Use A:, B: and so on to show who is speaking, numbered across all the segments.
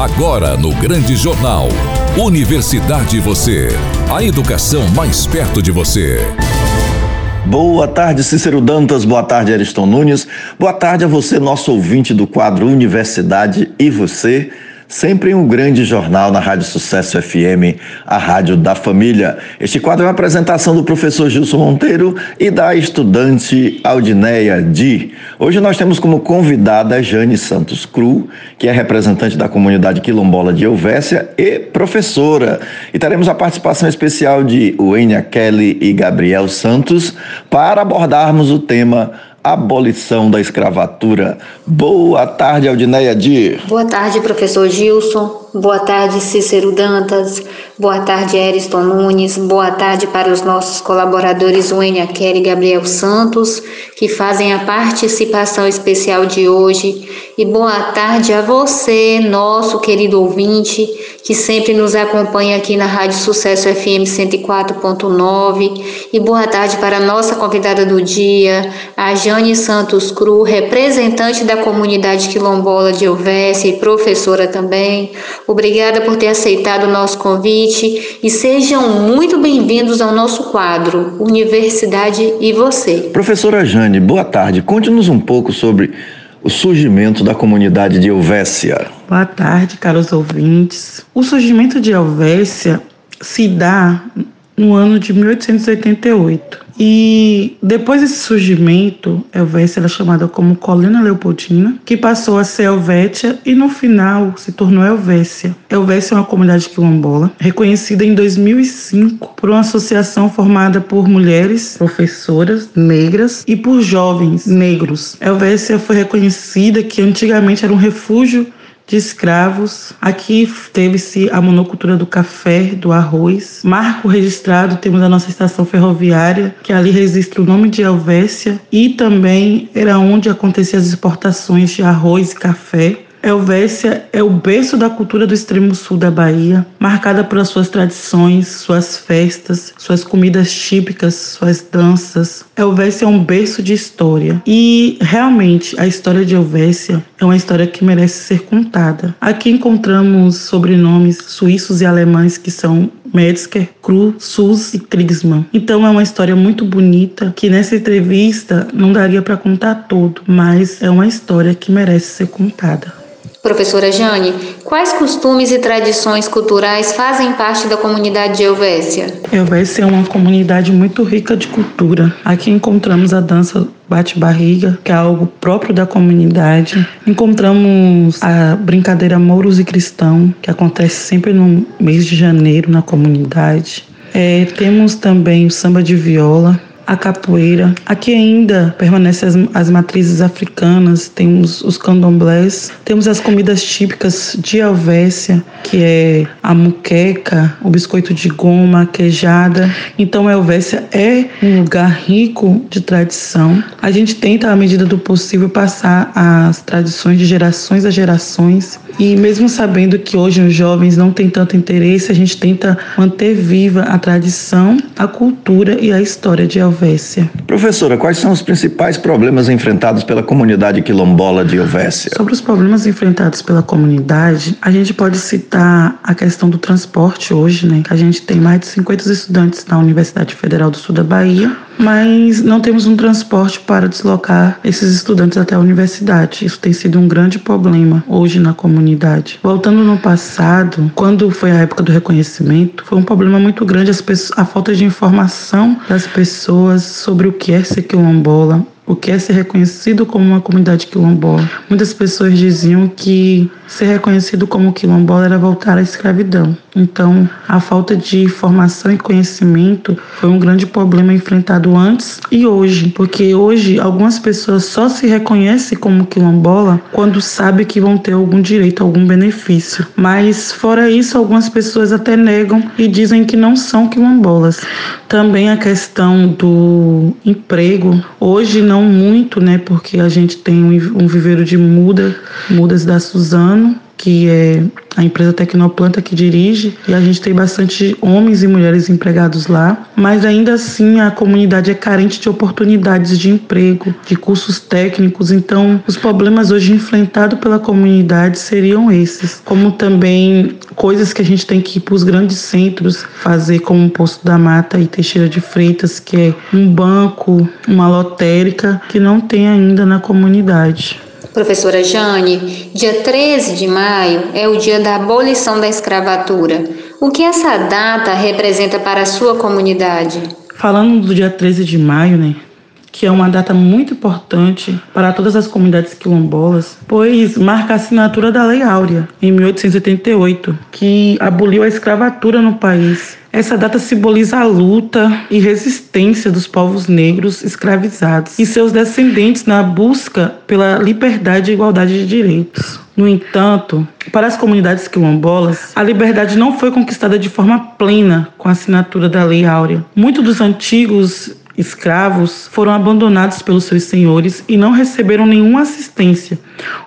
A: Agora no Grande Jornal. Universidade Você. A educação mais perto de você.
B: Boa tarde, Cícero Dantas. Boa tarde, Ariston Nunes. Boa tarde a você, nosso ouvinte do quadro Universidade e Você sempre um grande jornal na Rádio Sucesso FM, a rádio da família. Este quadro é uma apresentação do professor Gilson Monteiro e da estudante Aldineia Di. Hoje nós temos como convidada Jane Santos Cru, que é representante da comunidade quilombola de Elvésia e professora. E teremos a participação especial de Wênia Kelly e Gabriel Santos para abordarmos o tema abolição da escravatura. Boa tarde, Aldineia Dir.
C: Boa tarde, professor Gilson. Boa tarde, Cícero Dantas. Boa tarde, Ariston Nunes. Boa tarde para os nossos colaboradores Wênia Kelly e Gabriel Santos, que fazem a participação especial de hoje. E boa tarde a você, nosso querido ouvinte, que sempre nos acompanha aqui na Rádio Sucesso FM 104.9. E boa tarde para a nossa convidada do dia, a Jane Santos Cru, representante da comunidade quilombola de Elvésia e professora também. Obrigada por ter aceitado o nosso convite e sejam muito bem-vindos ao nosso quadro Universidade e Você.
B: Professora Jane, boa tarde. Conte-nos um pouco sobre o surgimento da comunidade de Helvécia.
D: Boa tarde, caros ouvintes. O surgimento de Helvécia se dá no ano de 1888. E depois desse surgimento, Helvécia era chamada como Colina Leopoldina, que passou a ser Helvétia e no final se tornou Helvécia. Helvécia é uma comunidade quilombola, reconhecida em 2005 por uma associação formada por mulheres professoras negras e por jovens negros. Helvécia foi reconhecida que antigamente era um refúgio de escravos. Aqui teve-se a monocultura do café, do arroz. Marco registrado, temos a nossa estação ferroviária, que ali registra o nome de Helvécia, e também era onde aconteciam as exportações de arroz e café. Helvécia é o berço da cultura do extremo sul da Bahia, marcada por suas tradições, suas festas, suas comidas típicas, suas danças. Helvécia é um berço de história e realmente a história de Helvécia é uma história que merece ser contada. Aqui encontramos sobrenomes suíços e alemães que são Metzger, Kru, Sus e Kriegsmann. Então é uma história muito bonita que nessa entrevista não daria para contar tudo, mas é uma história que merece ser contada.
C: Professora Jane, quais costumes e tradições culturais fazem parte da comunidade de Helvécia?
D: Helvécia é uma comunidade muito rica de cultura. Aqui encontramos a dança bate-barriga, que é algo próprio da comunidade. Encontramos a brincadeira Mouros e Cristão, que acontece sempre no mês de janeiro na comunidade. É, temos também o samba de viola, a capoeira. Aqui ainda permanecem as, as matrizes africanas, temos os candomblés, temos as comidas típicas de Helvécia, que é a muqueca, o biscoito de goma, a queijada. Então, Helvécia é um lugar rico de tradição. A gente tenta, à medida do possível, passar as tradições de gerações a gerações. E mesmo sabendo que hoje os jovens não têm tanto interesse, a gente tenta manter viva a tradição, a cultura e a história de.
B: Professora, quais são os principais problemas enfrentados pela comunidade quilombola de Helvécia?
D: Sobre os problemas enfrentados pela comunidade, a gente pode citar a questão do transporte hoje, né? A gente tem mais de 50 estudantes na Universidade Federal do Sul da Bahia, mas não temos um transporte para deslocar esses estudantes até a universidade. Isso tem sido um grande problema hoje na comunidade. Voltando no passado, quando foi a época do reconhecimento, foi um problema muito grande pessoas, a falta de informação das pessoas sobre o que é ser quilombola, o que é ser reconhecido como uma comunidade quilombola. Muitas pessoas diziam que ser reconhecido como quilombola era voltar à escravidão. Então, a falta de informação e conhecimento foi um grande problema enfrentado antes e hoje, porque hoje algumas pessoas só se reconhecem como quilombola quando sabem que vão ter algum direito, algum benefício. Mas fora isso, algumas pessoas até negam e dizem que não são quilombolas. Também a questão do emprego, hoje não muito, né, porque a gente tem um viveiro de muda, mudas da Suzano, que é a empresa Tecnoplanta que dirige, e a gente tem bastante homens e mulheres empregados lá, mas ainda assim a comunidade é carente de oportunidades de emprego, de cursos técnicos, então os problemas hoje enfrentados pela comunidade seriam esses, como também coisas que a gente tem que ir para os grandes centros fazer, como o Poço da Mata e Teixeira de Freitas, que é um banco, uma lotérica, que não tem ainda na comunidade.
C: Professora Jane, dia 13 de maio é o dia da abolição da escravatura. O que essa data representa para a sua comunidade?
D: Falando do dia 13 de maio, né? Que é uma data muito importante para todas as comunidades quilombolas, pois marca a assinatura da Lei Áurea, em 1888, que aboliu a escravatura no país. Essa data simboliza a luta e resistência dos povos negros escravizados e seus descendentes na busca pela liberdade e igualdade de direitos. No entanto, para as comunidades quilombolas, a liberdade não foi conquistada de forma plena com a assinatura da Lei Áurea. Muitos dos antigos escravos foram abandonados pelos seus senhores e não receberam nenhuma assistência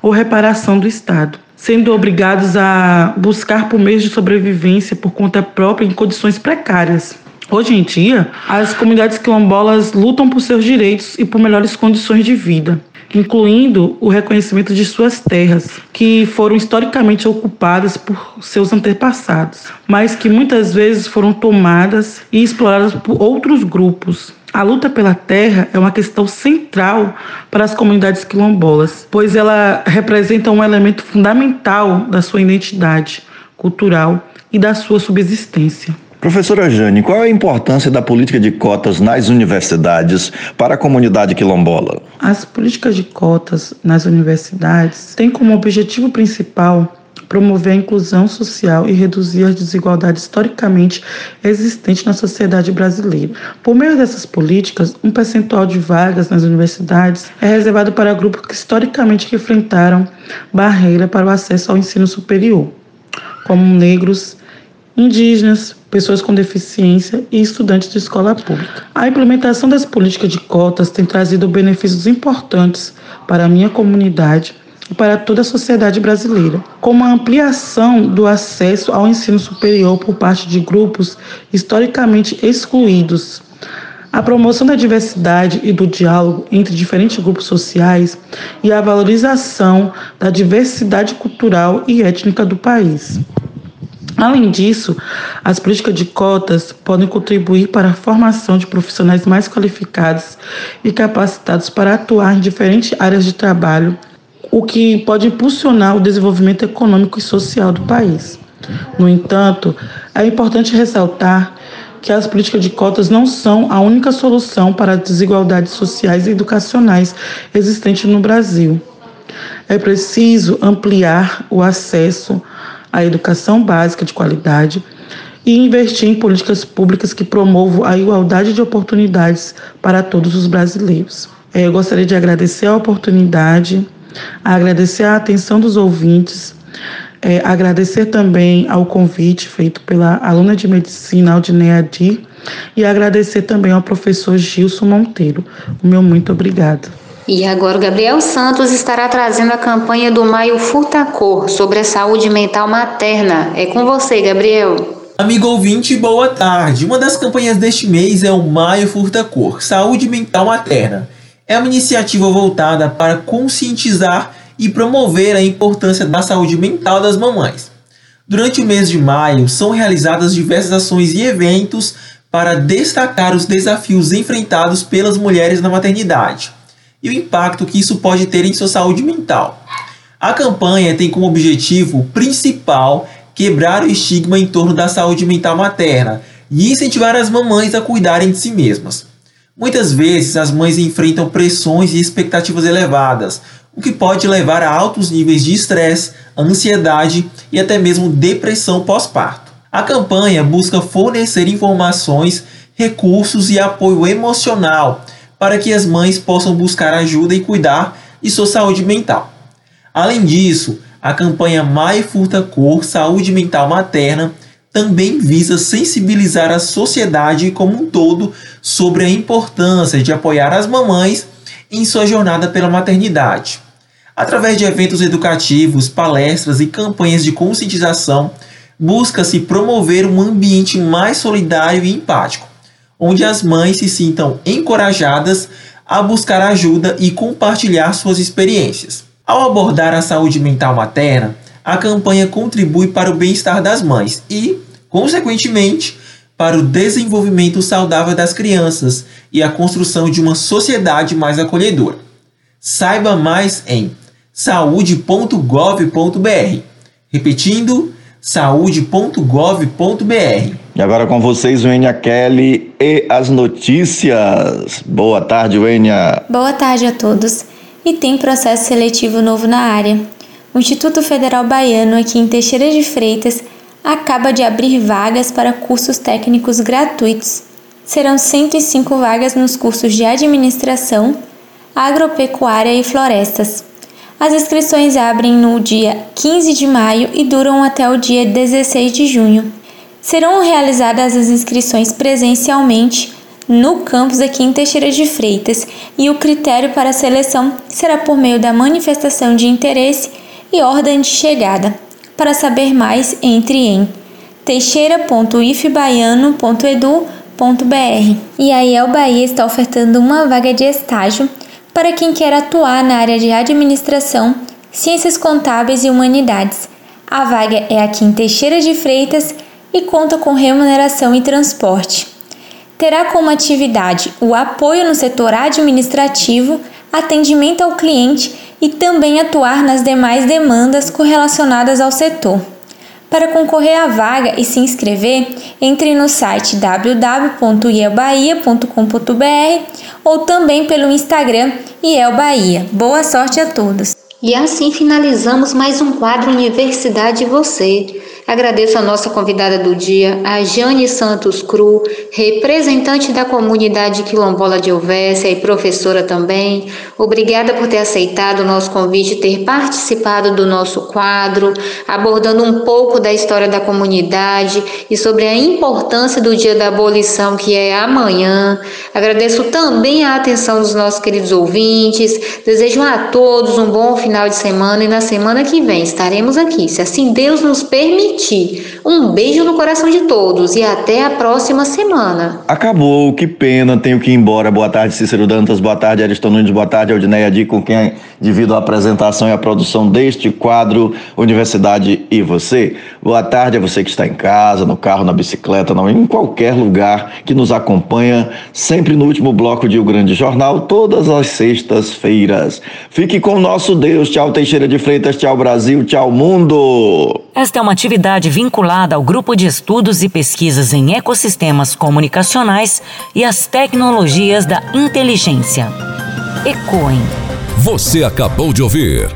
D: ou reparação do Estado, sendo obrigados a buscar por meios de sobrevivência por conta própria em condições precárias. Hoje em dia, as comunidades quilombolas lutam por seus direitos e por melhores condições de vida incluindo o reconhecimento de suas terras, que foram historicamente ocupadas por seus antepassados, mas que muitas vezes foram tomadas e exploradas por outros grupos, a luta pela terra é uma questão central para as comunidades quilombolas, pois ela representa um elemento fundamental da sua identidade cultural e da sua subsistência.
B: Professora Jane, qual é a importância da política de cotas nas universidades para a comunidade quilombola?
D: As políticas de cotas nas universidades têm como objetivo principal promover a inclusão social e reduzir as desigualdades historicamente existentes na sociedade brasileira. Por meio dessas políticas, um percentual de vagas nas universidades é reservado para grupos que historicamente enfrentaram barreira para o acesso ao ensino superior, como negros, indígenas, pessoas com deficiência e estudantes de escola pública. A implementação das políticas de cotas tem trazido benefícios importantes para a minha comunidade para toda a sociedade brasileira, como a ampliação do acesso ao ensino superior por parte de grupos historicamente excluídos, a promoção da diversidade e do diálogo entre diferentes grupos sociais e a valorização da diversidade cultural e étnica do país. Além disso, as políticas de cotas podem contribuir para a formação de profissionais mais qualificados e capacitados para atuar em diferentes áreas de trabalho o que pode impulsionar o desenvolvimento econômico e social do país. No entanto, é importante ressaltar que as políticas de cotas não são a única solução para as desigualdades sociais e educacionais existentes no Brasil. É preciso ampliar o acesso à educação básica de qualidade e investir em políticas públicas que promovam a igualdade de oportunidades para todos os brasileiros. É, eu gostaria de agradecer a oportunidade agradecer a atenção dos ouvintes, é, agradecer também ao convite feito pela aluna de medicina Aldineia Adir e agradecer também ao professor Gilson Monteiro. O meu muito obrigado.
C: E agora o Gabriel Santos estará trazendo a campanha do Maio Furtacor sobre a saúde mental materna. É com você, Gabriel.
E: Amigo ouvinte, boa tarde. Uma das campanhas deste mês é o Maio Furtacor, Saúde Mental Materna é uma iniciativa voltada para conscientizar e promover a importância da saúde mental das mamães. Durante o mês de maio, são realizadas diversas ações e eventos para destacar os desafios enfrentados pelas mulheres na maternidade e o impacto que isso pode ter em sua saúde mental. A campanha tem como objetivo principal quebrar o estigma em torno da saúde mental materna e incentivar as mamães a cuidarem de si mesmas. Muitas vezes as mães enfrentam pressões e expectativas elevadas, o que pode levar a altos níveis de estresse, ansiedade e até mesmo depressão pós-parto. A campanha busca fornecer informações, recursos e apoio emocional para que as mães possam buscar ajuda e cuidar de sua saúde mental. Além disso, a campanha Mai Furta Cor Saúde Mental Materna também visa sensibilizar a sociedade como um todo sobre a importância de apoiar as mamães em sua jornada pela maternidade. Através de eventos educativos, palestras e campanhas de conscientização, busca-se promover um ambiente mais solidário e empático, onde as mães se sintam encorajadas a buscar ajuda e compartilhar suas experiências. Ao abordar a saúde mental materna, a campanha contribui para o bem-estar das mães e, consequentemente, para o desenvolvimento saudável das crianças e a construção de uma sociedade mais acolhedora. Saiba mais em saúde.gov.br. Repetindo, saúde.gov.br.
B: E agora com vocês, Wênia Kelly e as notícias. Boa tarde, Wênia.
F: Boa tarde a todos. E tem processo seletivo novo na área. O Instituto Federal Baiano, aqui em Teixeira de Freitas, acaba de abrir vagas para cursos técnicos gratuitos. Serão 105 vagas nos cursos de Administração, Agropecuária e Florestas. As inscrições abrem no dia 15 de maio e duram até o dia 16 de junho. Serão realizadas as inscrições presencialmente no campus aqui em Teixeira de Freitas e o critério para a seleção será por meio da manifestação de interesse e ordem de chegada. Para saber mais, entre em teixeira.ifbaiano.edu.br. E a IEL Bahia está ofertando uma vaga de estágio para quem quer atuar na área de administração, ciências contábeis e humanidades. A vaga é aqui em Teixeira de Freitas e conta com remuneração e transporte. Terá como atividade o apoio no setor administrativo, atendimento ao cliente e também atuar nas demais demandas correlacionadas ao setor. Para concorrer à vaga e se inscrever, entre no site www.ielbahia.com.br ou também pelo Instagram IelBahia. Boa sorte a todos!
C: E assim finalizamos mais um quadro Universidade Você. Agradeço a nossa convidada do dia, a Jane Santos Cru, representante da comunidade quilombola de Elvésia e professora também. Obrigada por ter aceitado o nosso convite, ter participado do nosso quadro, abordando um pouco da história da comunidade e sobre a importância do dia da abolição, que é amanhã. Agradeço também a atenção dos nossos queridos ouvintes. Desejo a todos um bom final de semana e na semana que vem estaremos aqui, se assim Deus nos um beijo no coração de todos e até a próxima semana.
B: Acabou, que pena, tenho que ir embora. Boa tarde, Cícero Dantas, boa tarde, Ariston Nunes, boa tarde, Aldineia Di, com quem divido a apresentação e a produção deste quadro Universidade e Você. Boa tarde a você que está em casa, no carro, na bicicleta, não, em qualquer lugar que nos acompanha, sempre no último bloco de O Grande Jornal, todas as sextas-feiras. Fique com o nosso Deus. Tchau, Teixeira de Freitas, tchau, Brasil, tchau, mundo.
G: Esta é uma atividade vinculada ao Grupo de Estudos e Pesquisas em Ecossistemas Comunicacionais e as Tecnologias da Inteligência. ECOEM.
A: Você acabou de ouvir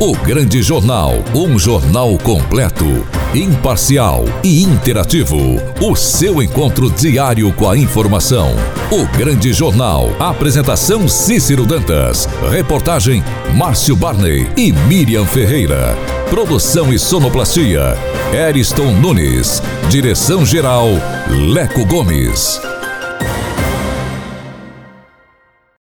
A: o Grande Jornal, um jornal completo, imparcial e interativo. O seu encontro diário com a informação. O Grande Jornal. Apresentação Cícero Dantas. Reportagem Márcio Barney e Miriam Ferreira. Produção e sonoplastia Eriston Nunes. Direção geral Leco Gomes.